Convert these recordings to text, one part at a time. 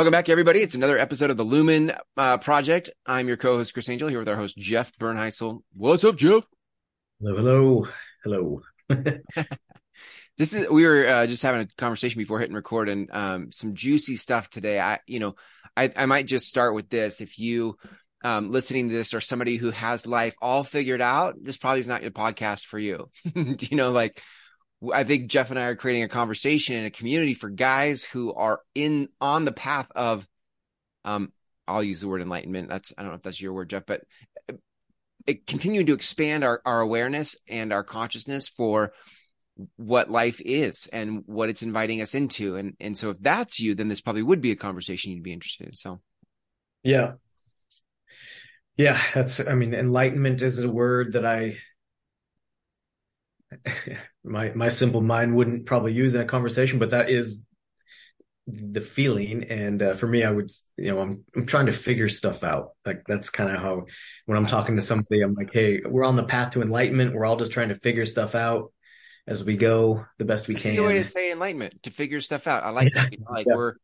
Welcome back, everybody. It's another episode of the Lumen uh, Project. I'm your co-host Chris Angel here with our host Jeff Bernheisel. What's up, Jeff? Hello, hello, hello. this is we were uh, just having a conversation before hitting record, and um, some juicy stuff today. I, you know, I, I might just start with this. If you um, listening to this or somebody who has life all figured out, this probably is not your podcast for you. you know, like I think Jeff and I are creating a conversation and a community for guys who are in on the path of um I'll use the word enlightenment. That's I don't know if that's your word, Jeff, but uh, it continuing to expand our, our awareness and our consciousness for what life is and what it's inviting us into. And and so if that's you, then this probably would be a conversation you'd be interested in. So yeah. Yeah, that's I mean, enlightenment is a word that I my my simple mind wouldn't probably use in a conversation, but that is the feeling. And uh, for me, I would, you know, I'm I'm trying to figure stuff out. Like that's kind of how when I'm talking to somebody, I'm like, hey, we're on the path to enlightenment. We're all just trying to figure stuff out as we go the best we can. a way to say enlightenment to figure stuff out. I like that. You know, like yeah. we're,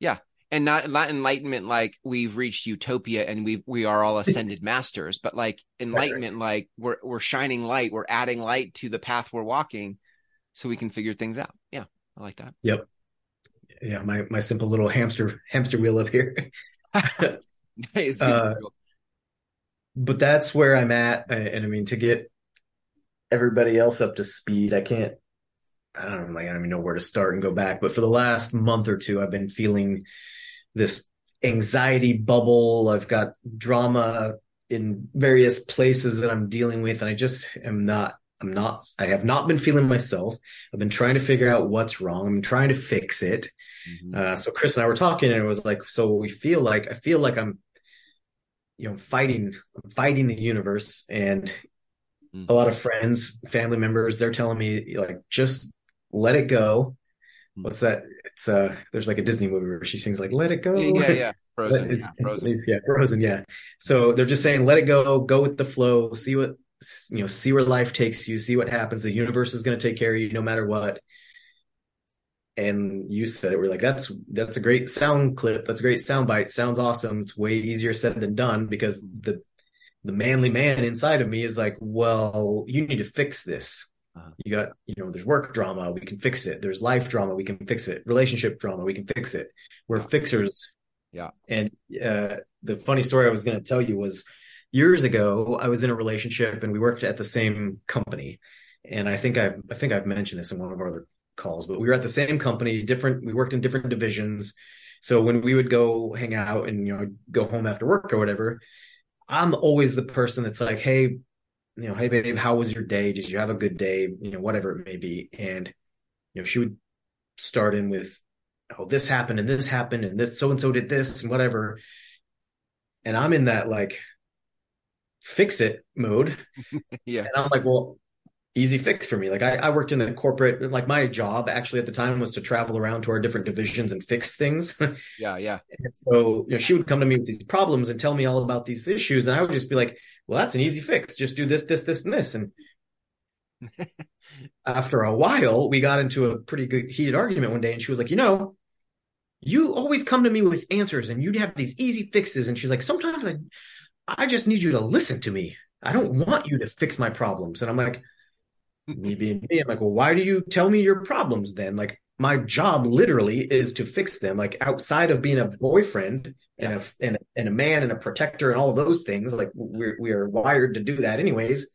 yeah, and not not enlightenment like we've reached utopia and we we are all ascended masters, but like enlightenment like we're we're shining light, we're adding light to the path we're walking, so we can figure things out. Yeah, I like that. Yep. Yeah, my my simple little hamster hamster wheel up here. nice. Uh, but that's where I'm at, and I mean to get everybody else up to speed, I can't. I don't like I don't even know where to start and go back. But for the last month or two, I've been feeling this anxiety bubble. I've got drama in various places that I'm dealing with, and I just am not. I'm not. I have not been feeling myself. I've been trying to figure out what's wrong. I'm trying to fix it. Mm-hmm. Uh, so Chris and I were talking, and it was like, so we feel like I feel like I'm, you know, fighting, I'm fighting the universe, and mm-hmm. a lot of friends, family members, they're telling me like, just let it go what's that? It's uh, there's like a Disney movie where she sings like "Let It Go." Yeah, yeah, Frozen. It's, yeah, Frozen. Yeah, Frozen. Yeah. So they're just saying, "Let it go, go with the flow, see what you know, see where life takes you, see what happens. The universe is going to take care of you no matter what." And you said it. We're like, "That's that's a great sound clip. That's a great sound bite. Sounds awesome. It's way easier said than done because the the manly man inside of me is like, well, you need to fix this. Uh-huh. You got, you know, there's work drama, we can fix it. There's life drama, we can fix it. Relationship drama, we can fix it. We're yeah. fixers. Yeah. And uh, the funny story I was going to tell you was years ago, I was in a relationship and we worked at the same company. And I think I've, I think I've mentioned this in one of our other calls, but we were at the same company, different, we worked in different divisions. So when we would go hang out and, you know, go home after work or whatever, I'm always the person that's like, Hey, you know, hey babe, how was your day? Did you have a good day? You know, whatever it may be. And, you know, she would start in with, oh, this happened and this happened and this so and so did this and whatever. And I'm in that like fix it mode. yeah. And I'm like, well, easy fix for me. Like I, I worked in the corporate, like my job actually at the time was to travel around to our different divisions and fix things. yeah, yeah. And so, you know, she would come to me with these problems and tell me all about these issues. And I would just be like, well, that's an easy fix. Just do this, this, this, and this. And after a while, we got into a pretty good heated argument one day. And she was like, you know, you always come to me with answers and you'd have these easy fixes. And she's like, sometimes I, I just need you to listen to me. I don't want you to fix my problems. And I'm like, me being me, I'm like, well, why do you tell me your problems then? Like, my job literally is to fix them. Like outside of being a boyfriend and a and a, and a man and a protector and all those things, like we're we are wired to do that anyways.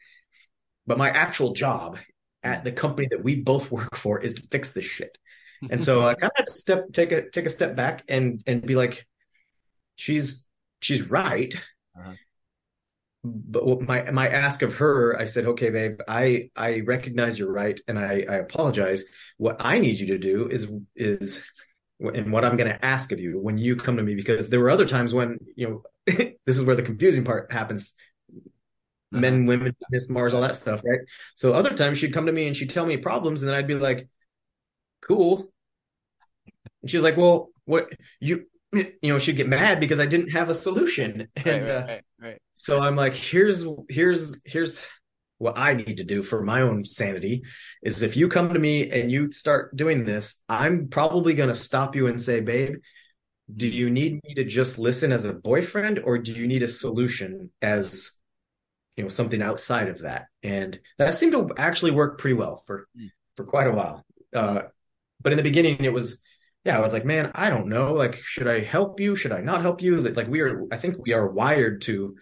But my actual job at the company that we both work for is to fix this shit. And so I kind of step take a take a step back and and be like, she's she's right. Uh-huh but my my ask of her, I said, okay, babe, I I recognize you're right, and I I apologize. What I need you to do is is and what I'm going to ask of you when you come to me, because there were other times when you know this is where the confusing part happens. Uh-huh. Men, women, Miss Mars, all that stuff, right? So other times she'd come to me and she'd tell me problems, and then I'd be like, "Cool," and she's like, "Well, what you you know?" She'd get mad because I didn't have a solution, and right, right, uh, right, right so I'm like, here's here's here's what I need to do for my own sanity is if you come to me and you start doing this, I'm probably going to stop you and say, babe, do you need me to just listen as a boyfriend or do you need a solution as you know something outside of that? And that seemed to actually work pretty well for Mm. for quite a while. Uh but in the beginning it was yeah i was like man i don't know. Like should i help you? Should i not help you? Like we are i think we are wired to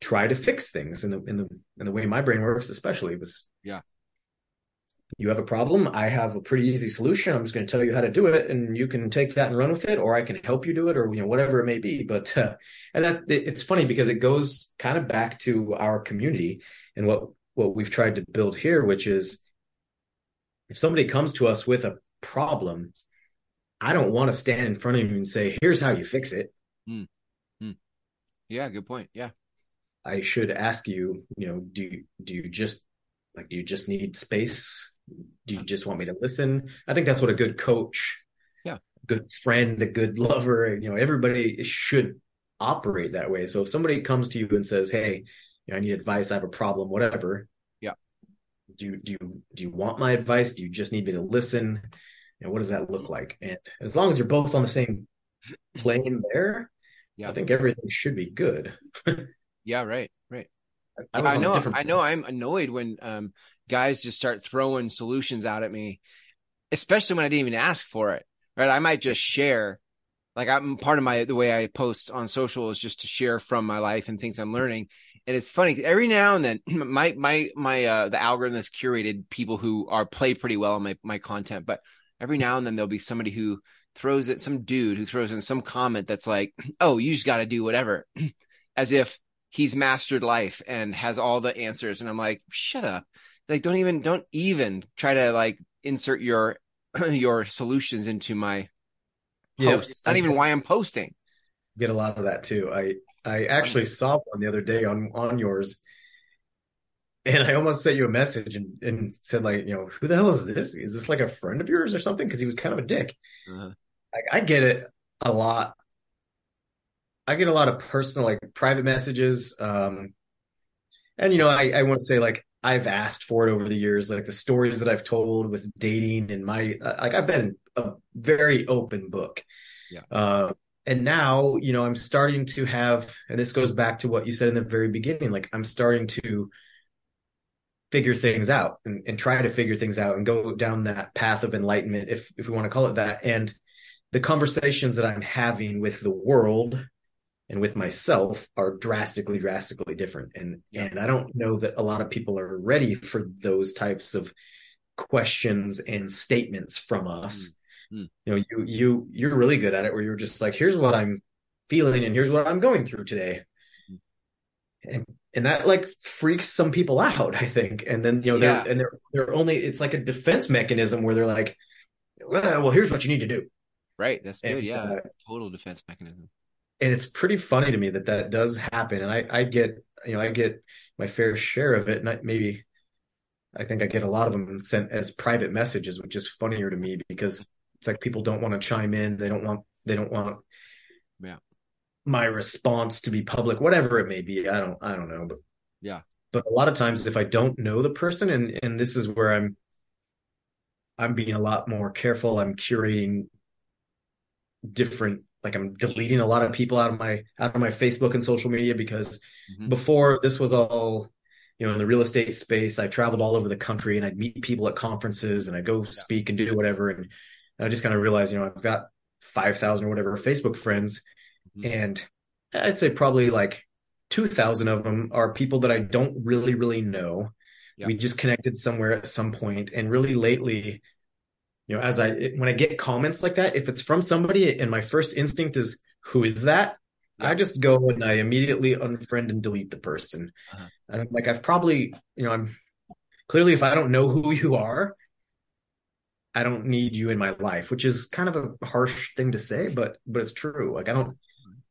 try to fix things in the in the in the way my brain works especially was Yeah. you have a problem i have a pretty easy solution i'm just going to tell you how to do it and you can take that and run with it or i can help you do it or you know whatever it may be but uh, and that it's funny because it goes kind of back to our community and what what we've tried to build here which is if somebody comes to us with a problem i don't want to stand in front of you and say here's how you fix it Yeah, good point. Yeah. I should ask you, you know, do you, do you just like do you just need space? Do you just want me to listen? I think that's what a good coach, Yeah. good friend, a good lover, you know, everybody should operate that way. So if somebody comes to you and says, "Hey, you know, I need advice, I have a problem, whatever." Yeah. Do you do you do you want my advice? Do you just need me to listen? And what does that look like? And as long as you're both on the same plane there, Yeah. I think everything should be good. Yeah, right. Right. I, I know. different I know. I'm annoyed when um, guys just start throwing solutions out at me, especially when I didn't even ask for it. Right? I might just share. Like I'm part of my the way I post on social is just to share from my life and things I'm learning. And it's funny every now and then my my my uh the algorithm has curated people who are play pretty well on my my content, but every now and then there'll be somebody who throws it some dude who throws in some comment that's like, "Oh, you just got to do whatever," as if he's mastered life and has all the answers and i'm like shut up like don't even don't even try to like insert your your solutions into my Yeah, post it's not even why i'm posting get a lot of that too. I I actually saw one the other day on on yours, and I almost sent you a message and and said like, you know, who the hell is this? Is this like a friend of yours or something? Because he was kind of a dick. uh-huh. Like I get it a lot. I get a lot of personal, like private messages. Um, and you know, I I want to say like I've asked for it over the years, like the stories that I've told with dating and my like I've been a very open book. Yeah. Uh, and now you know i'm starting to have and this goes back to what you said in the very beginning like i'm starting to figure things out and, and try to figure things out and go down that path of enlightenment if if we want to call it that and the conversations that i'm having with the world and with myself are drastically drastically different. And Yeah. and i don't know that a lot of people are ready for those types of questions and statements from us. Mm. you know you you you're really good at it where you're just like here's what i'm feeling and here's what i'm going through today. And and that like freaks some people out i think. And then you know Yeah. they're and they're they're only it's like a defense mechanism where they're like well, well here's what you need to do. Right that's good yeah. uh, total defense mechanism and it's pretty funny to me that that does happen. And i i get you know i get my fair share of it. And I, maybe i think i get a lot of them sent as private messages which is funnier to me because it's like people don't want to chime in. They don't want they don't want Yeah. my response to be public whatever it may be. I don't i don't know but Yeah. but a lot of times if i don't know the person and and this is where i'm i'm being a lot more careful. I'm curating different like i'm deleting a lot of people out of my out of my facebook and social media because Mhm. before this was all you know in the real estate space i traveled all over the country and i'd meet people at conferences and i'd go speak and do whatever and i just kind of realized you know i've got 5000 or whatever facebook friends Mhm. and i'd say probably like 2000 of them are people that i don't really really know Yeah. we just connected somewhere at some point and really lately you know as i when i get comments like that if it's from somebody and my first instinct is who is that? Yeah. i just go and i immediately unfriend and delete the person. Uh-huh. and i'm like i've probably you know i'm clearly if i don't know who you are i don't need you in my life which is kind of a harsh thing to say but but it's true. Like i don't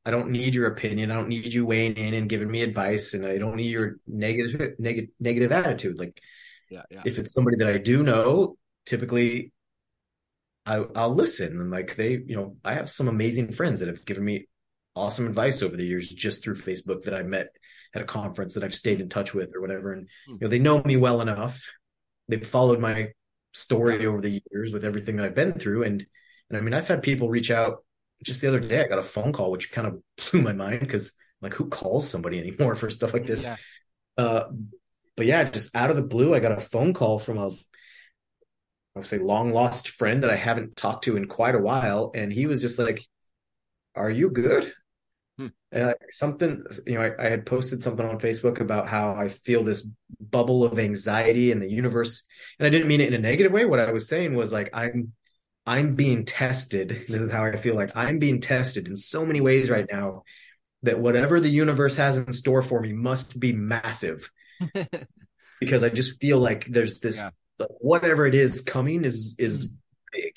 i don't need your opinion. I don't need you weighing in and giving me advice and i don't need your negative negative negative attitude. Like yeah yeah. if it's somebody that I do know, typically I, I'll listen. And like they, you know, I have some amazing friends that have given me awesome advice over the years just through Facebook that I met at a conference that I've stayed in touch with or whatever. And, you know, they know me well enough. They've followed my story over the years with everything that I've been through. And, and I mean, I've had people reach out just the other day I got a phone call which kind of blew my mind because like who calls somebody anymore for stuff like this? Yeah. Uh, but yeah, just out of the blue, I got a phone call from a I would say long lost friend that I haven't talked to in quite a while, and he was just like, "Are you good?" Hmm. And I, something, you know, I, I, had posted something on Facebook about how I feel this bubble of anxiety in the universe, and I didn't mean it in a negative way. What I was saying was like, I'm, I'm being tested. This is how I feel like I'm being tested in so many ways right now that whatever the universe has in store for me must be massive, because I just feel like there's this, yeah. Whatever it is coming is is hmm. big,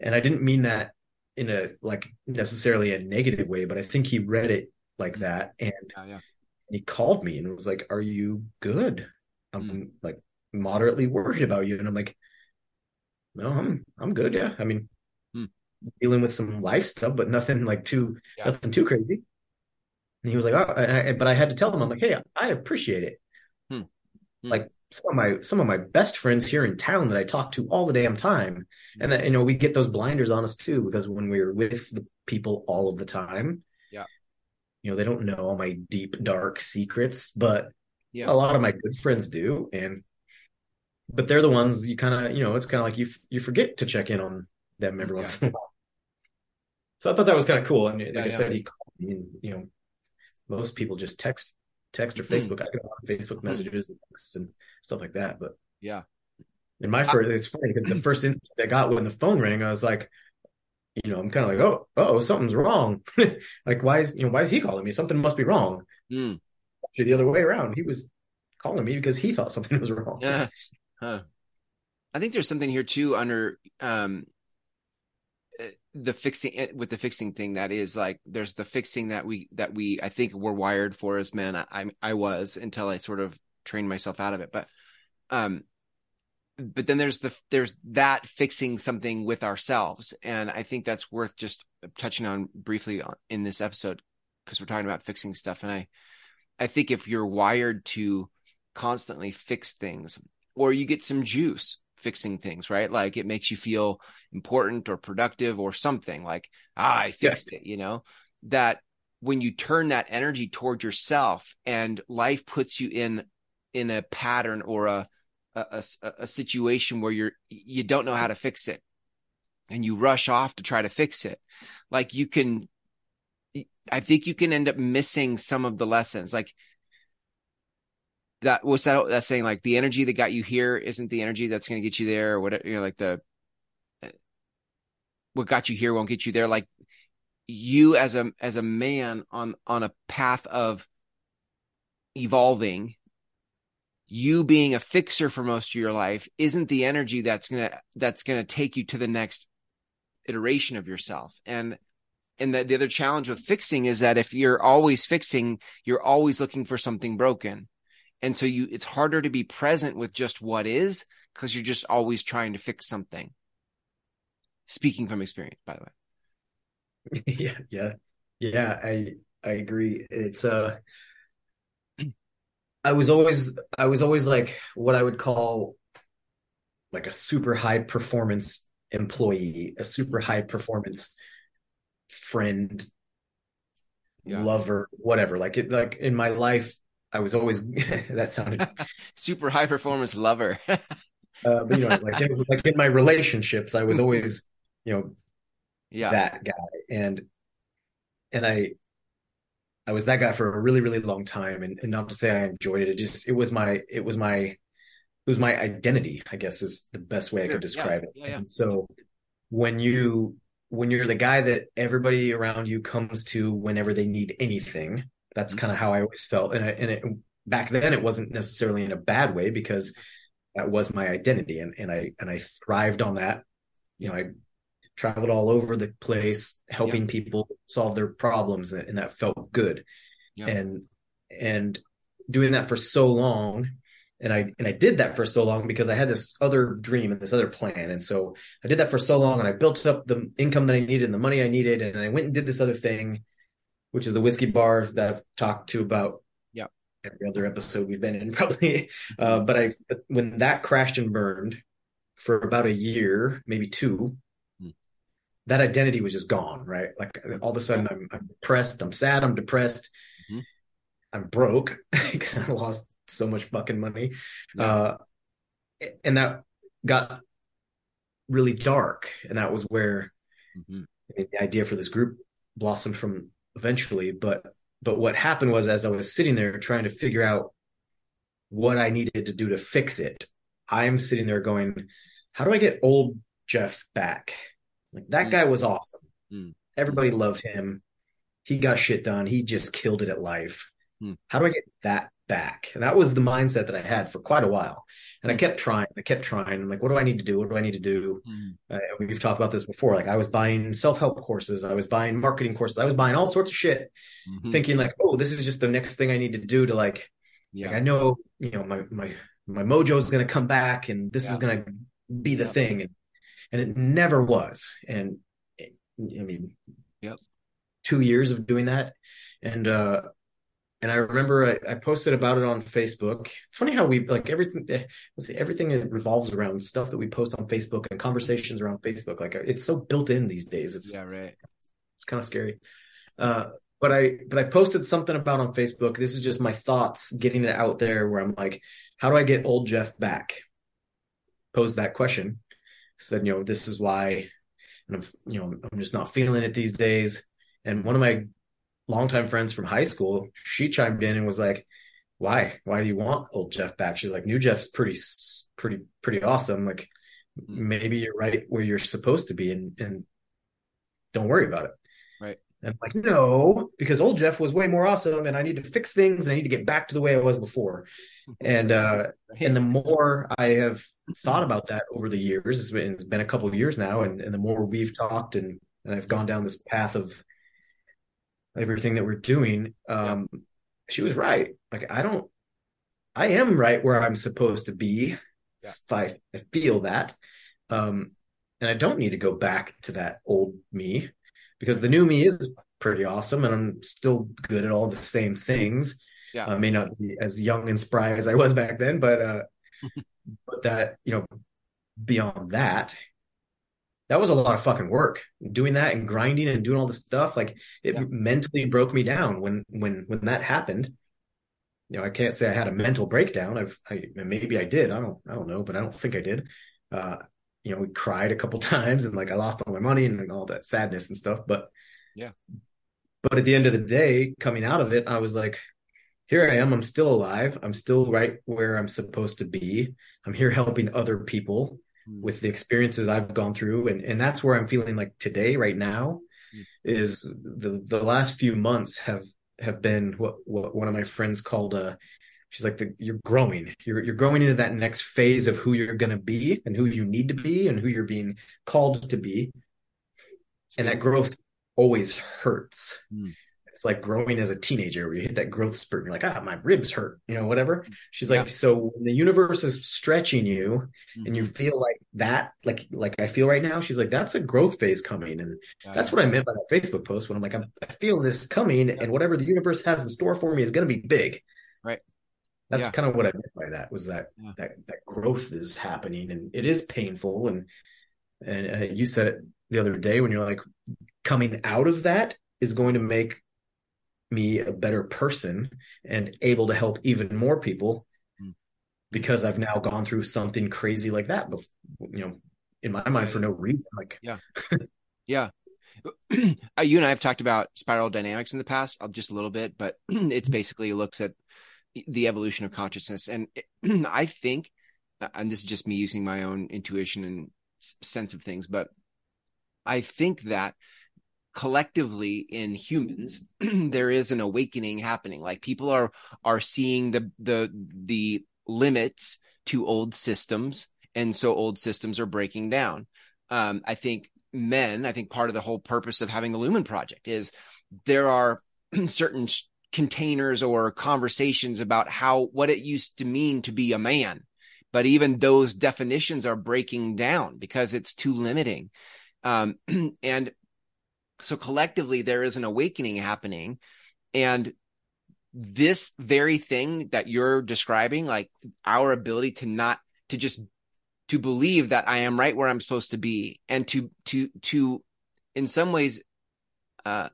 and I didn't mean that in a like necessarily a negative way, but I think he read it like that, and yeah, yeah. he called me and was like, "Are you good? I'm mm. like moderately worried about you," and I'm like, "No, I'm I'm good. Yeah, I mean, mm. dealing with some life stuff, but nothing like too yeah. nothing too crazy." And he was like, "Oh," I, but I had to tell him, I'm like, "Hey, I appreciate it." Hmm. Like some of my some of my best friends here in town that I talk to all the damn time, and that you know we get those blinders on us too because when we're with the people all of the time, yeah, you know they don't know all my deep dark secrets, but yeah. a lot of my good friends do, and but they're the ones you kind of you know it's kind of like you you forget to check in on them every once in a while. So I thought that was kind of cool, and like yeah, I said, he called me, and you know most people just text text or mm-hmm. Facebook. Mm. I get a lot of Facebook mm-hmm. messages and texts and stuff like that. But yeah, in my first, it's funny because the first instant I got when the phone rang, I was like, you know, I'm kind of like, oh, oh, something's wrong. like, why is you know why is he calling me? Something must be wrong. Mm. Actually, the other way around. He was calling me because he thought something was wrong. Yeah. Huh. I think there's something here too under um the fixing eh, with the fixing thing that is like there's the fixing that we that we I think we're wired for as men. I I, I was until I sort of trained myself out of it, but um but then there's the there's that fixing something with ourselves. And i think that's worth just touching on briefly in this episode because we're talking about fixing stuff. And i i think if you're wired to constantly fix things or you get some juice fixing things, right? Like it makes you feel important or productive or something like, ah, I fixed it, you know, that when you turn that energy toward yourself and life puts you in, in a pattern or a, a, a, a situation where you're, you don't know how to fix it and you rush off to try to fix it. Like you can, I think you can end up missing some of the lessons. Like that was that that's saying like the energy that got you here isn't the energy that's going to get you there or whatever you know like the what got you here won't get you there. Like you as a as a man on on a path of evolving you being a fixer for most of your life isn't the energy that's going to that's going to take you to the next iteration of yourself. And and the, the other challenge with fixing is that if you're always fixing you're always looking for something broken and so you it's harder to be present with just what is because you're just always trying to fix something. Speaking from experience by the way. Yeah yeah. Yeah i i agree. It's uh i was always i was always like what i would call like a super high performance employee a super high performance friend yeah. lover whatever. Like it like in my life I was always that sounded super high performance lover. uh, but you know, like in, like in my relationships, I was always, you know, yeah, that guy, and and I, I was that guy for a really really long time, and, and not to say I enjoyed it. It just it was my it was my it was my identity. I guess is the best way I could describe yeah. it. Yeah, yeah. And so when you when you're the guy that everybody around you comes to whenever they need anything that's mm-hmm. kind of how I always felt. And, I, and it, back then it wasn't necessarily in a bad way because that was my identity. And, and I, and I thrived on that. You know, I traveled all over the place, helping people solve their problems. And, and that felt good. And, and doing that for so long, and I and I did that for so long because I had this other dream and this other plan, and so I did that for so long, and I built up the income that I needed and the money I needed, and I went and did this other thing, which is the whiskey bar that I've talked to about yeah every other episode we've been in probably. Uh, but I when that crashed and burned for about a year, maybe two, hmm. that identity was just gone, right? Like all of a sudden I'm, I'm depressed, I'm sad, I'm depressed, mm-hmm. I'm broke because I lost so much fucking money. Yeah. Uh, and that got really dark. And that was where mm-hmm. the idea for this group blossomed from eventually. But, but what happened was as I was sitting there trying to figure out what I needed to do to fix it, I'm sitting there going, how do I get old Jeff back? Like that mm. guy was awesome. Mm. Everybody loved him. He got shit done. He just killed it at life. Mm. How do I get that back? And that was the mindset that I had for quite a while. And I mm. kept trying. I kept trying. I'm like, what do I need to do? What do I need to do? Mm. Uh, we've talked about this before. Like I was buying self help courses. I was buying marketing courses. I was buying all sorts of shit, mm-hmm. thinking like, oh, this is just the next thing I need to do to like. Yeah. Like I know, you know, my my my mojo is going to come back, and this yeah. is going to be the yeah. thing. And and it never was. And I mean, yep, two years of doing that, and uh, and I remember I, I, posted about it on Facebook. It's funny how we like everything. Eh, let's see, everything revolves around stuff that we post on Facebook and conversations around Facebook. Like it's so built in these days. It's yeah, right. It's kind of scary. Uh, but I but I posted something about on Facebook. This is just my thoughts, getting it out there. Where I'm like, how do I get old Jeff back? Pose that question, said, you know, this is why, and I'm, you know, I'm just not feeling it these days. And one of my longtime friends from high school, she chimed in and was like, why, why do you want old Jeff back? She's like, new Jeff's pretty, pretty, pretty awesome. Like maybe you're right where you're supposed to be and, and don't worry about it. Right. And I'm like, no, because old Jeff was way more awesome and I need to fix things and I need to get back to the way I was before and uh and the more i have thought about that over the years it's been, it's been a couple of years now and, and the more we've talked and, and i've gone down this path of everything that we're doing um she was right like i don't i am right where i'm supposed to be yeah. I, I feel that um and i don't need to go back to that old me because the new me is pretty awesome and i'm still good at all the same things yeah. I may not be as young and spry as I was back then, but uh, but that you know, beyond that, that was a lot of fucking work. Doing that and grinding and doing all this stuff, like it yeah. mentally broke me down when when when that happened. You know, I can't say I had a mental breakdown. I've I, maybe I did. I don't I don't know, but I don't think I did. Uh, you know, we cried a couple times and like I lost all my money and all that sadness and stuff. But yeah. But at the end of the day, coming out of it, I was like, here I am. I'm still alive. I'm still right where I'm supposed to be. I'm here helping other people. With the experiences I've gone through. And, and that's where I'm feeling like today, right now, mm. is the, the last few months have, have been what, what one of my friends called, uh, she's like, the, you're growing, you're, you're growing into that next phase of who you're going to be and who you need to be and who you're being called to be. And that growth always hurts. Mm it's like growing as a teenager where you hit that growth spurt and you're like, ah, my ribs hurt, you know, whatever. She's like, so when the universe is stretching you mm-hmm. and you mm-hmm. feel like that, like, like I feel right now, she's like, that's a growth phase coming. And yeah. that's what I meant by that Facebook post when I'm like, I'm, i feel this coming yeah. and whatever the universe has in store for me is going to be big. Right. That's kind of what I meant by that was that, that, that growth is happening and it is painful. And, and uh, you said it the other day when you're like coming out of that is going to make me a better person and able to help even more people hmm. because I've now gone through something crazy like that. But you know, in my mind, for no reason. Like, yeah, yeah. Uh, you and I have talked about spiral dynamics in the past, uh, just a little bit, but it's mm-hmm. basically looks at the evolution of consciousness, and I think, uh, and this is just me using my own intuition and sense of things, but I think that collectively in humans there is an awakening happening. Like people are are seeing the the the limits to old systems and so old systems are breaking down. Um, i think men i think part of the whole purpose of having the lumen project is there are certain containers or conversations about how what it used to mean to be a man. But even those definitions are breaking down because it's too limiting. Um, and so collectively, there is an awakening happening. And this very thing that you're describing, like our ability to not, to just, to believe that I am right where I'm supposed to be and to, to, to in some ways uh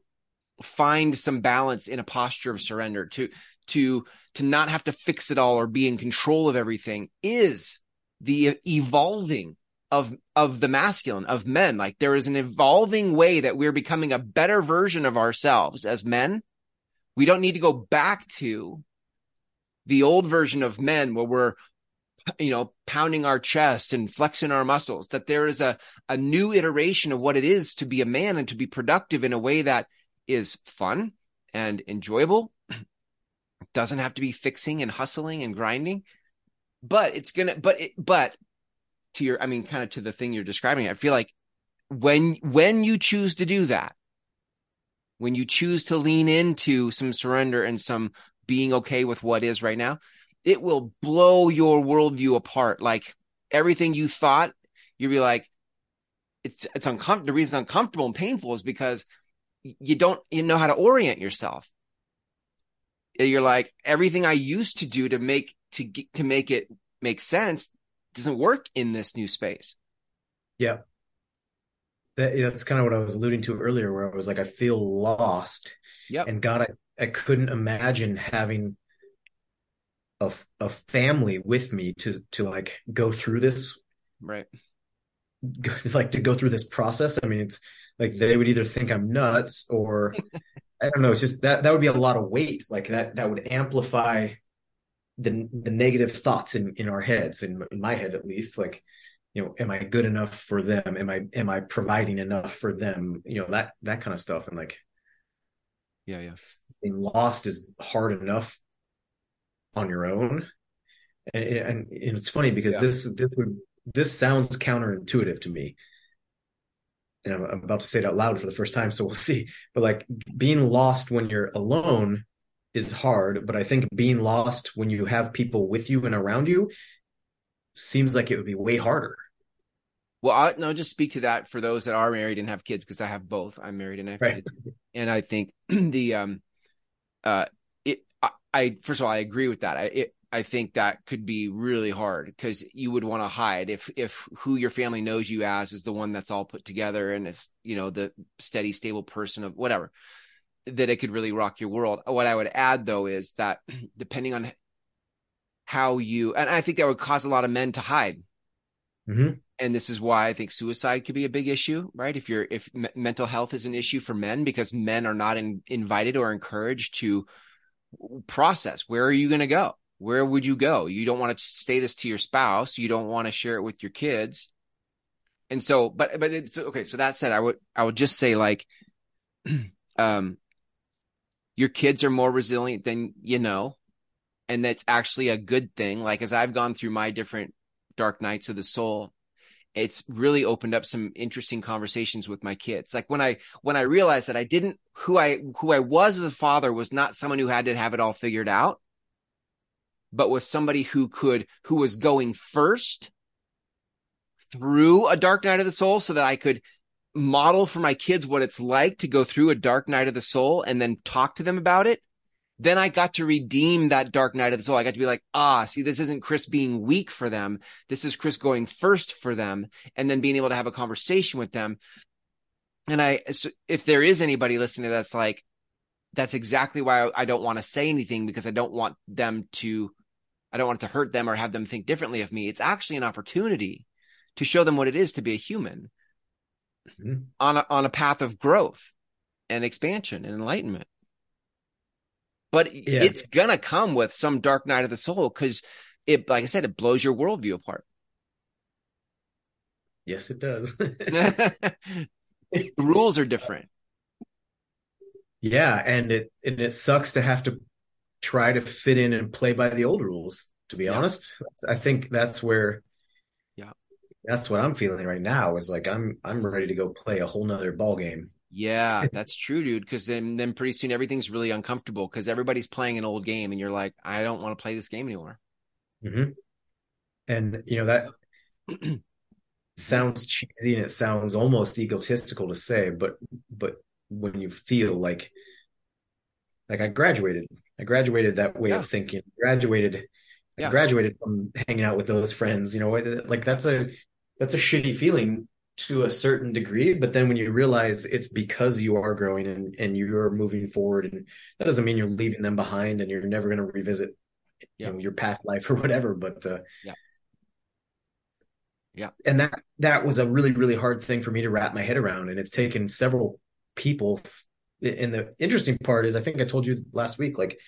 find some balance in a posture of surrender to to to not have to fix it all or be in control of everything is the evolving of of the masculine of men. Like there is an evolving way that we're becoming a better version of ourselves as men. We don't need to go back to the old version of men where we're you know pounding our chest and flexing our muscles that there is a a new iteration of what it is to be a man and to be productive in a way that is fun and enjoyable. Doesn't have to be fixing and hustling and grinding but it's gonna but it, but to your i mean kind of to the thing you're describing i feel like when when you choose to do that when you choose to lean into some surrender and some being okay with what is right now it will blow your worldview apart. Like everything you thought you'll be like it's it's uncomfortable the reason it's uncomfortable and painful is because you don't you know how to orient yourself. You're like everything i used to do to make to to make it make sense doesn't work in this new space. Yeah. That, that's kind of what I was alluding to earlier, where I was like, I feel lost. Yeah. And God, I, I couldn't imagine having a, a family with me to, to like go through this. Right. Like to go through this process. I mean, it's like they would either think I'm nuts or I don't know. It's just that, that would be a lot of weight. Like that, that would amplify the the negative thoughts in in our heads in, in my head at least like you know am i good enough for them? Am i am i providing enough for them? You know that that kind of stuff. And like yeah yeah. being lost is hard enough on your own. And and, and it's funny because yeah. this this would this sounds counterintuitive to me. And I'm, I'm about to say it out loud for the first time so we'll see. But like being lost when you're alone is hard, but I think being lost when you have people with you and around you seems like it would be way harder. Well, I, no, just speak to that for those that are married and have kids because I have both. I'm married and I have right. kids, and I think the um, uh, it. I, I, first of all, I agree with that. I it, I think that could be really hard because you would want to hide if if who your family knows you as is the one that's all put together and is you know the steady, stable person of whatever that it could really rock your world. What I would add though is that depending on how you, and I think that would cause a lot of men to hide. Mm-hmm. And this is why I think suicide could be a big issue, right? If you're, if m- mental health is an issue for men because men are not in, invited or encouraged to process, where are you going to go? Where would you go? You don't want to say this to your spouse. You don't want to share it with your kids. And so, but, but it's okay. So that said, I would, I would just say like, um, your kids are more resilient than you know and that's actually a good thing. Like as i've gone through my different dark nights of the soul it's really opened up some interesting conversations with my kids. Like when i when i realized that i didn't who i who i was as a father was not someone who had to have it all figured out but was somebody who could who was going first through a dark night of the soul so that i could model for my kids what it's like to go through a dark night of the soul and then talk to them about it, then I got to redeem that dark night of the soul. I got to be like, ah, see, this isn't Chris being weak for them. This is Chris going first for them and then being able to have a conversation with them. And I, so if there is anybody listening that's like, that's exactly why I don't want to say anything because I don't want them to, I don't want it to hurt them or have them think differently of me. It's actually an opportunity to show them what it is to be a human mm-hmm. on a, on a path of growth and expansion and enlightenment. But yeah. it's gonna come with some dark night of the soul because it, like I said, it blows your worldview apart. Yes, it does. the rules are different. Yeah, and it and it sucks to have to try to fit in and play by the old rules. To be yeah. honest, I think that's where that's what I'm feeling right now is like I'm I'm ready to go play a whole nother ball game. Yeah, that's true, dude. Because then then pretty soon everything's really uncomfortable because everybody's playing an old game, and you're like, I don't want to play this game anymore. Mm-hmm. And you know that sounds cheesy and it sounds almost egotistical to say, but but when you feel like like I graduated, I graduated that way yeah. of thinking. Graduated, yeah. I graduated from hanging out with those friends. You know, like that's a that's a shitty feeling to a certain degree, but then when you realize it's because you are growing and, and you're moving forward, and that doesn't mean you're leaving them behind and you're never going to revisit Yeah. you know, your past life or whatever. But uh, Yeah. Yeah. and that that was a really really hard thing for me to wrap my head around, and it's taken several people. And the interesting part is, I think I told you last week, like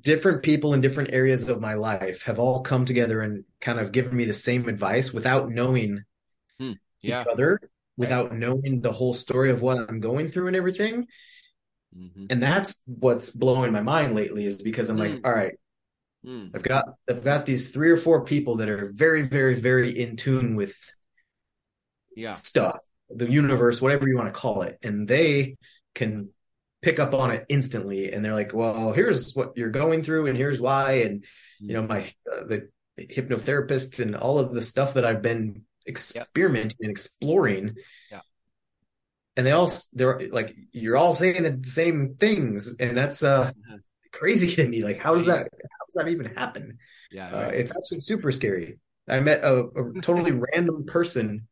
different people in different areas of my life have all come together and kind of given me the same advice without knowing Yeah. each other without knowing the whole story of what I'm going through and everything. hmm And that's what's blowing my mind lately is because I'm like, Mm. all right, Mm. I've got I've got these three or four people that are very, very, very in tune with Yeah. stuff, the universe, whatever you want to call it, and they can pick up on it instantly. And they're like, well, here's what you're going through, and here's why, and you know my uh, the hypnotherapist and all of the stuff that I've been experimenting and exploring. Yeah. And they all they're like you're all saying the same things, and that's uh Mhm. crazy to me. Like, how does that how does that even happen? Yeah. Uh, right. it's actually super scary. I met a, a totally random person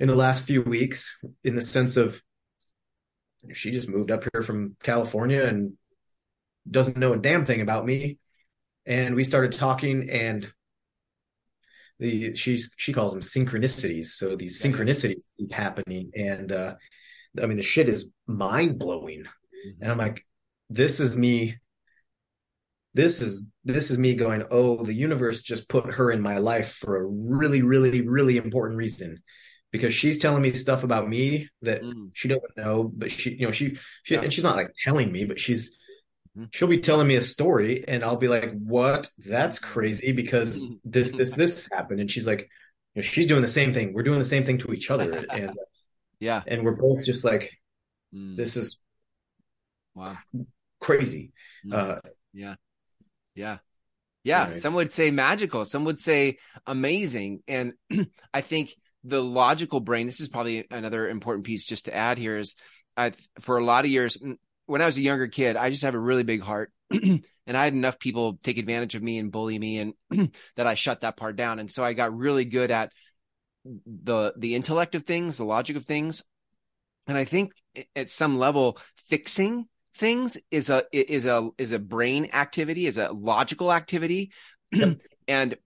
in the last few weeks, in the sense of she just moved up here from California and doesn't know a damn thing about me. And we started talking, and the she's she calls them synchronicities. So these synchronicities keep happening, and uh, I mean the shit is mind blowing. And I'm like, this is me. This is this is me going, oh, the universe just put her in my life for a really, really, really important reason. Because she's telling me stuff about me that Mm. she doesn't know, but she, you know, she, she, Yeah. and she's not like telling me, but she's, Mhm. she'll be telling me a story, and I'll be like, "What? That's crazy!" Because this, this, this happened, and she's like, you know, she's doing the same thing. We're doing the same thing to each other, and Yeah. and we're both just like, Mm. "This is Wow. crazy." Mm. Uh, Yeah. Yeah. Yeah. Right. Some would say magical. Some would say amazing. And I think the logical brain, this is probably another important piece just to add here is I, for a lot of years, when I was a younger kid, I just have a really big heart. and I had enough people take advantage of me and bully me and that I shut that part down. And so I got really good at the, the intellect of things, the logic of things. And I think at some level, fixing things is a is a is a brain activity, is a logical activity, and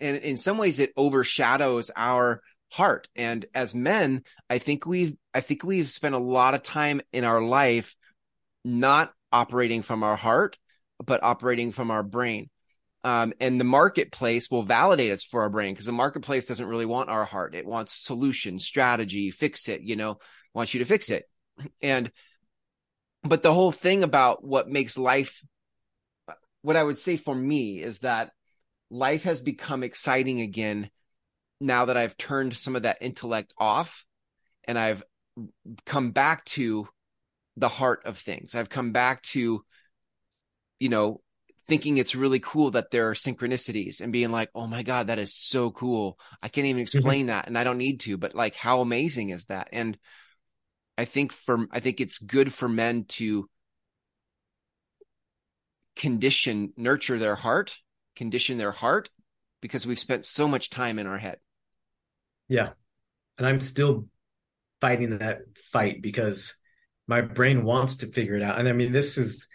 and in some ways it overshadows our heart. And as men, I think we've I think we've spent a lot of time in our life not operating from our heart, but operating from our brain. Um, and the marketplace will validate us for our brain because the marketplace doesn't really want our heart. It wants solution, strategy, fix it, you know, wants you to fix it. And but the whole thing about what makes life what i would say for me is that life has become exciting again now that i've turned some of that intellect off and i've come back to the heart of things. I've come back to you know thinking it's really cool that there are synchronicities and being like oh my god that is so cool. I can't even mm-hmm. explain that and i don't need to but like how amazing is that? And I think for I think it's good for men to condition, nurture their heart, condition their heart, because we've spent so much time in our head. Yeah. And I'm still fighting that fight because my brain wants to figure it out. And I mean, this is,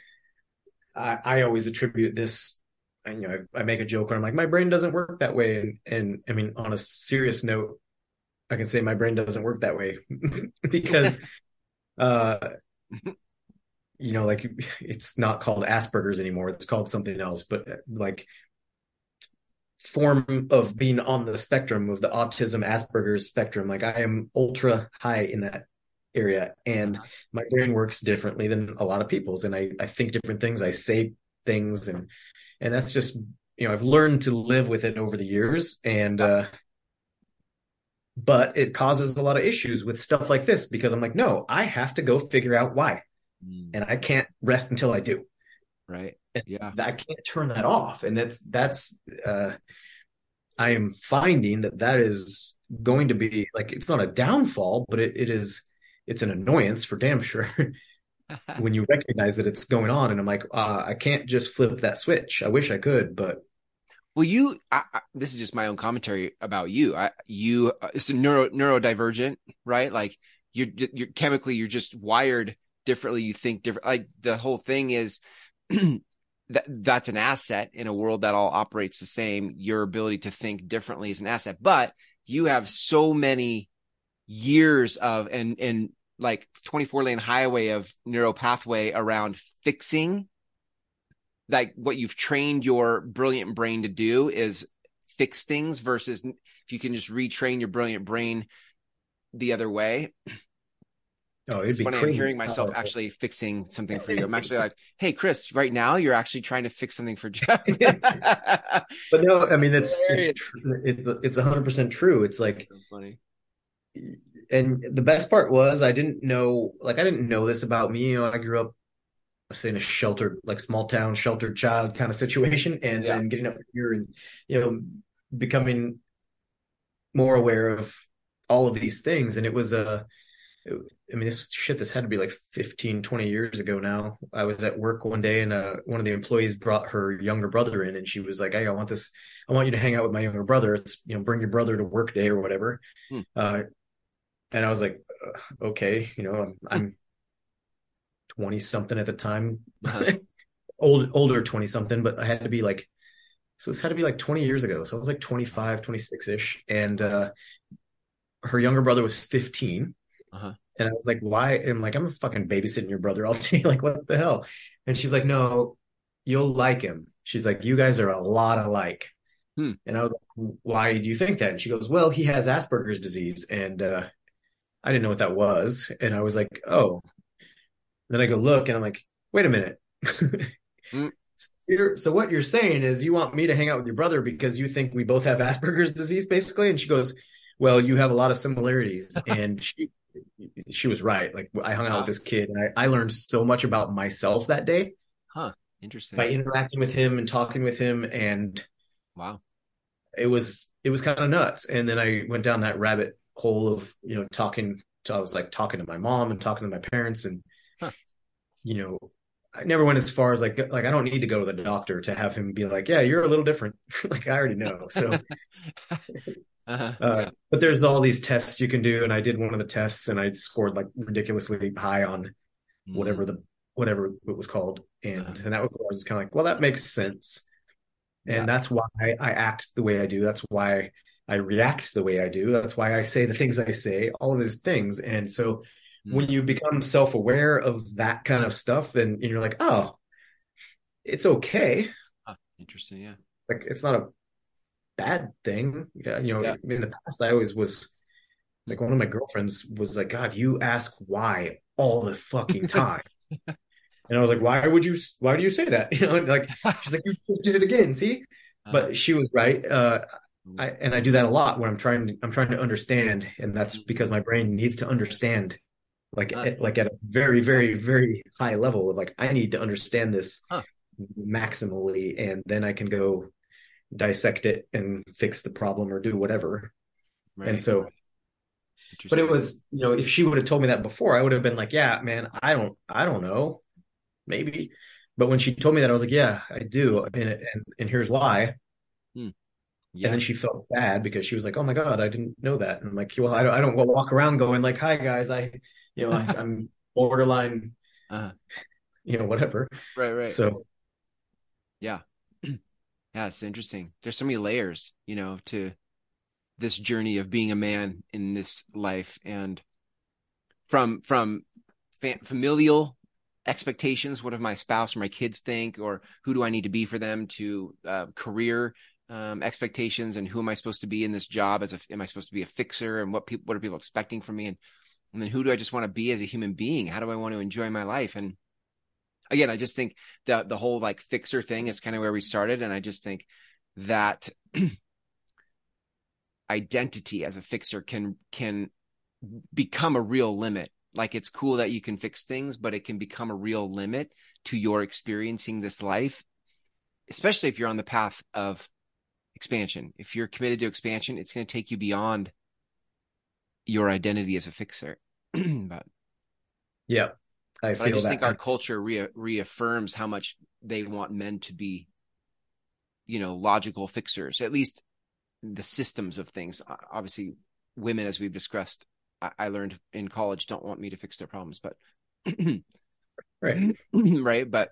I, I always attribute this, you know, I, I make a joke where I'm like, my brain doesn't work that way. And, and I mean, on a serious note, I can say my brain doesn't work that way because, uh, you know, like it's not called Asperger's anymore. It's called something else, but like form of being on the spectrum of the autism Asperger's spectrum. Like I am ultra high in that area and uh-huh. my brain works differently than a lot of people's. And I, I think different things. I say things and, and that's just, you know, I've learned to live with it over the years and, uh-huh. uh, but it causes a lot of issues with stuff like this because I'm like, no, I have to go figure out why mm. and I can't rest until I do. Right. Yeah. I can't turn that off. And that's, that's, uh, I am finding that that is going to be like, it's not a downfall, but it, it is, it's an annoyance for damn sure when you recognize that it's going on. And I'm like, uh, I can't just flip that switch. I wish I could, but Well, you, I, I, this is just my own commentary about you. I, you, uh, it's a neuro neurodivergent, right? Like you're, you're chemically, you're just wired differently. You think different. Like the whole thing is that that's an asset in a world that all operates the same. Your ability to think differently is an asset, but you have so many years of and and like 24 lane highway of neuro pathway around fixing like what you've trained your brilliant brain to do is fix things versus if you can just retrain your brilliant brain the other way Oh, it'd be when I'm hearing oh, myself powerful. actually fixing something for you. I'm actually like, hey, Chris, right now you're actually trying to fix something for Jeff. but no, I mean, it's, it's, it's, it's 100% true. It's like, so funny. And the best part was I didn't know, like, I didn't know this about me. You know, I grew up, I say in a sheltered, like small town, sheltered child kind of situation. And yeah. then getting up here and, you know, becoming more aware of all of these things. And it was a, I mean, this shit, this had to be like 15, 20 years ago now. I was at work one day and uh, one of the employees brought her younger brother in and she was like, Hey, I want this, I want you to hang out with my younger brother. It's, you know, bring your brother to work day or whatever. Hmm. Uh, and I was like, uh, okay, you know, I'm, I'm 20 something at the time, uh-huh. old, older 20 something, but I had to be like, so this had to be like 20 years ago. So I was like 25, 26 ish. And, uh, her younger brother was 15 uh-huh. And I was like, why? And I'm like, I'm fucking babysitting your brother all day. like, what the hell? And she's like, no, you'll like him. She's like, you guys are a lot alike. Hmm. And I was like, why do you think that? And she goes, well, he has Asperger's disease. And uh, I didn't know what that was. And I was like, oh. Then I go look and I'm like, wait a minute. mm. so what you're saying is you want me to hang out with your brother because you think we both have Asperger's disease, basically? And she goes, well, you have a lot of similarities. and she she was right. Like I hung out wow. with this kid and I, I learned so much about myself that day. Huh. Interesting. By interacting with him and talking with him and wow. It was it was kind of nuts. And then I went down that rabbit hole of, you know, talking to, I was like talking to my mom and talking to my parents and huh. you know, I never went as far as like like I don't need to go to the doctor to have him be like, yeah, you're a little different. like I already know. So Uh-huh. Uh, but there's all these tests you can do, and I did one of the tests, and I scored like ridiculously high on whatever mm. the whatever it was called, and uh-huh. and that was kind of like, well, that makes sense, and yeah. that's why I, I act the way I do. That's why I react the way I do. That's why I say the things I say. All of these things, and so mm. when you become self aware of that kind of stuff, then you're like, oh, it's okay. interesting, yeah. Like it's not a bad thing. Yeah, you know, yeah. in the past, I always was like one of my girlfriends was like, "God, you ask why all the fucking time." and I was like, "Why would you? Why do you say that?" You know, like she's like, "You did it again." See, but uh-huh. she was right. Uh, I and I do that a lot when I'm trying to I'm trying to understand, and that's mm-hmm. because my brain needs to understand, like uh, at, like at a very very very high level of like I need to understand this huh. maximally, and then I can go dissect it and fix the problem or do whatever. Right. And so, but it was, you know, if she would have told me that before, I would have been like, yeah, man, I don't, I don't know, maybe. But when she told me that, I was like, yeah, I do. And, and, and here's why. Hmm. Yeah. And then she felt bad because she was like, "Oh my god, I didn't know that." And I'm like, "Well, I don't, I don't walk around going like, hi guys, I, you know, I, am borderline, uh you know, whatever." Right, right. So, yeah, yeah, it's interesting. There's so many layers, you know, to this journey of being a man in this life, and from from familial expectations, what do my spouse or my kids think, or who do I need to be for them, to uh, career um, expectations, and who am I supposed to be in this job? As a, am I supposed to be a fixer, and what people what are people expecting from me, and and then who do I just want to be as a human being? How do I want to enjoy my life? And again, I just think the the whole like fixer thing is kind of where we started, and I just think that identity as a fixer can can become a real limit. Like it's cool that you can fix things, but it can become a real limit to your experiencing this life, especially if you're on the path of expansion. If you're committed to expansion, it's going to take you beyond your identity as a fixer. but yeah, I I just think our culture re- reaffirms how much they want men to be you know, logical fixers, at least the systems of things. Obviously, women, as we've discussed, I, I learned in college, don't want me to fix their problems, but right, right, but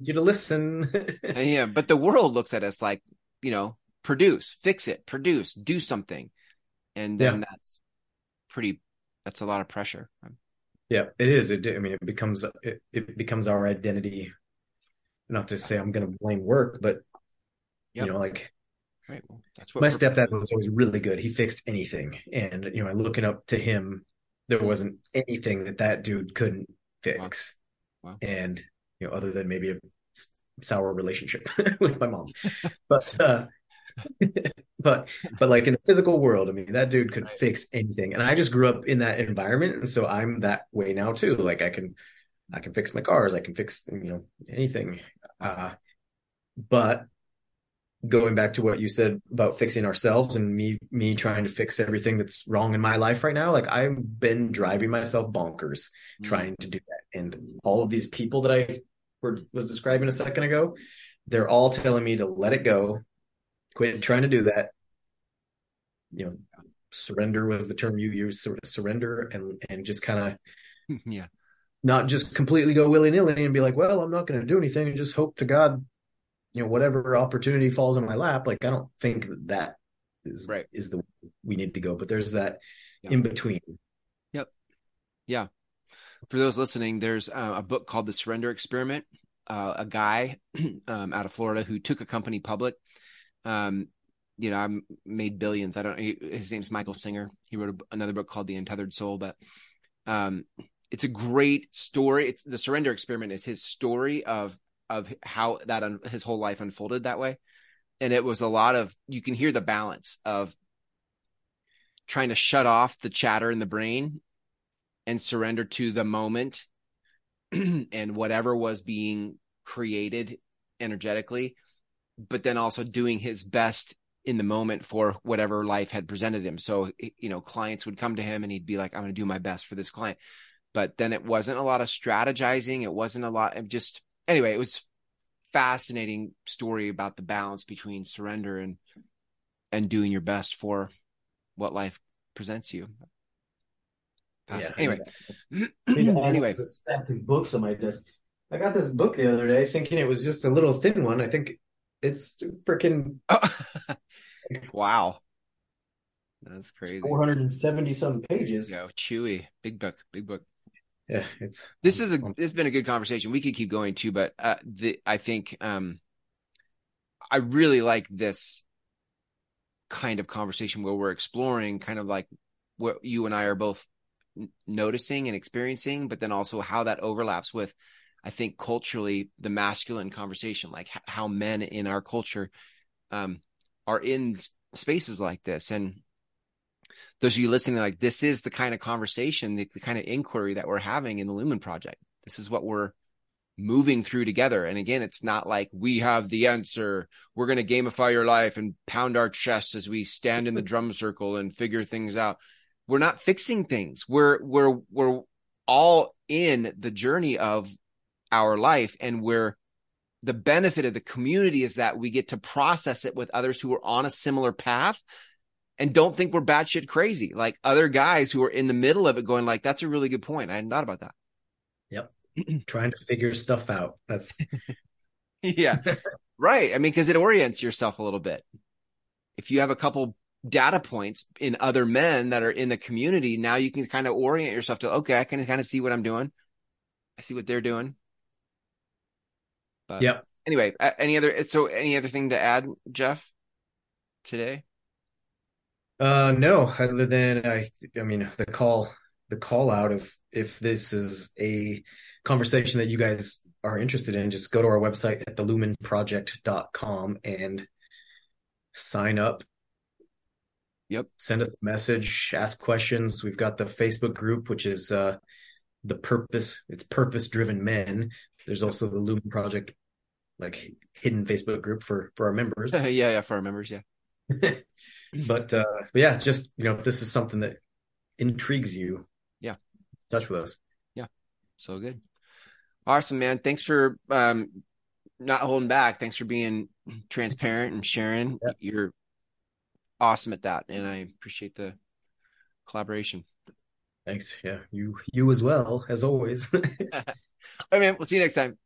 you to listen. Uh, yeah, but the world looks at us like, you know, produce, fix it, produce, do something, and then yeah. that's pretty. That's a lot of pressure. Yeah, it is. It, I mean, it becomes it, it becomes our identity. Not to say I'm going to blame work, but yep. you know, like Right. Well, that's what my stepdad was always really good. He fixed anything, and you know, looking up to him, there wasn't anything that that dude couldn't fix. Wow. Wow. And you know, other than maybe a sour relationship with my mom, but uh, but but like in the physical world, I mean, that dude could fix anything, and I just grew up in that environment, and so I'm that way now too. Like I can, I can fix my cars, I can fix you know anything. Uh, but going back to what you said about fixing ourselves and me me trying to fix everything that's wrong in my life right now like i've been driving myself bonkers mm. trying to do that and all of these people that i were, was describing a second ago they're all telling me to let it go quit trying to do that. You know surrender was the term you used sort of surrender and and just kind of yeah. not just completely go willy-nilly and be like well i'm not going to do anything and just hope to god you know whatever opportunity falls in my lap. Like i don't think that, that is right. is the we need to go but there's that yeah. in between. Yep. Yeah. For those listening there's uh, a book called the surrender experiment. Uh, a guy um, out of florida who took a company public um, you know i made billions. I don't his name's michael singer. He wrote a, another book called the untethered soul but um, it's a great story. It's the surrender experiment is his story of of how that un- his whole life unfolded that way. And it was a lot of you can hear the balance of trying to shut off the chatter in the brain and surrender to the moment and whatever was being created energetically but then also doing his best in the moment for whatever life had presented him so you know clients would come to him and he'd be like i'm going to do my best for this client but then it wasn't a lot of strategizing it wasn't a lot of just anyway, it was fascinating story about the balance between surrender and and doing your best for what life presents you. Yeah, anyway, anyway, stack of books on my desk. I got this book the other day, thinking it was just a little thin one. I think it's freaking. Oh. wow, that's crazy. Four hundred and seventy some pages. Yeah, chewy, big book, big book yeah, it's this is a this has been a good conversation. We could keep going too, but uh, the I think um, I really like this kind of conversation where we're exploring kind of like what you and I are both noticing and experiencing, but then also how that overlaps with, I think culturally the masculine conversation, like h- how men in our culture um, are in spaces like this, and those of you listening, like this is the kind of conversation, the, the kind of inquiry that we're having in the Lumen Project. This is what we're moving through together. And again, it's not like we have the answer. We're going to gamify your life and pound our chests as we stand in the drum circle and figure things out. We're not fixing things. We're we're we're all in the journey of our life and we're the benefit of the community is that we get to process it with others who are on a similar path and don't think we're batshit crazy. Like other guys who are in the middle of it going like, that's a really good point. I hadn't thought about that. Yep. Trying to figure stuff out. That's yeah. right. I mean, cause it orients yourself a little bit. If you have a couple data points in other men that are in the community, now you can kind of orient yourself to, okay, I can kind of see what I'm doing. I see what they're doing. But yep. anyway, any other, so any other thing to add, Jeff, today? Uh, no, other than I, I mean, the call, the call out of if this is a conversation that you guys are interested in, just go to our website at thelumenproject.com and sign up. Yep. Send us a message, ask questions. We've got the Facebook group, which is uh, the purpose, it's purpose driven men. There's also the Lumen Project, like hidden Facebook group for for our members. yeah, yeah, for our members, yeah. but uh but yeah just you know if this is something that intrigues you yeah touch with us yeah so good awesome man thanks for um not holding back thanks for being transparent and sharing. Yeah. You're awesome at that, and I appreciate the collaboration. Thanks. Yeah, you you as well as always. All right, man. We'll see you next time.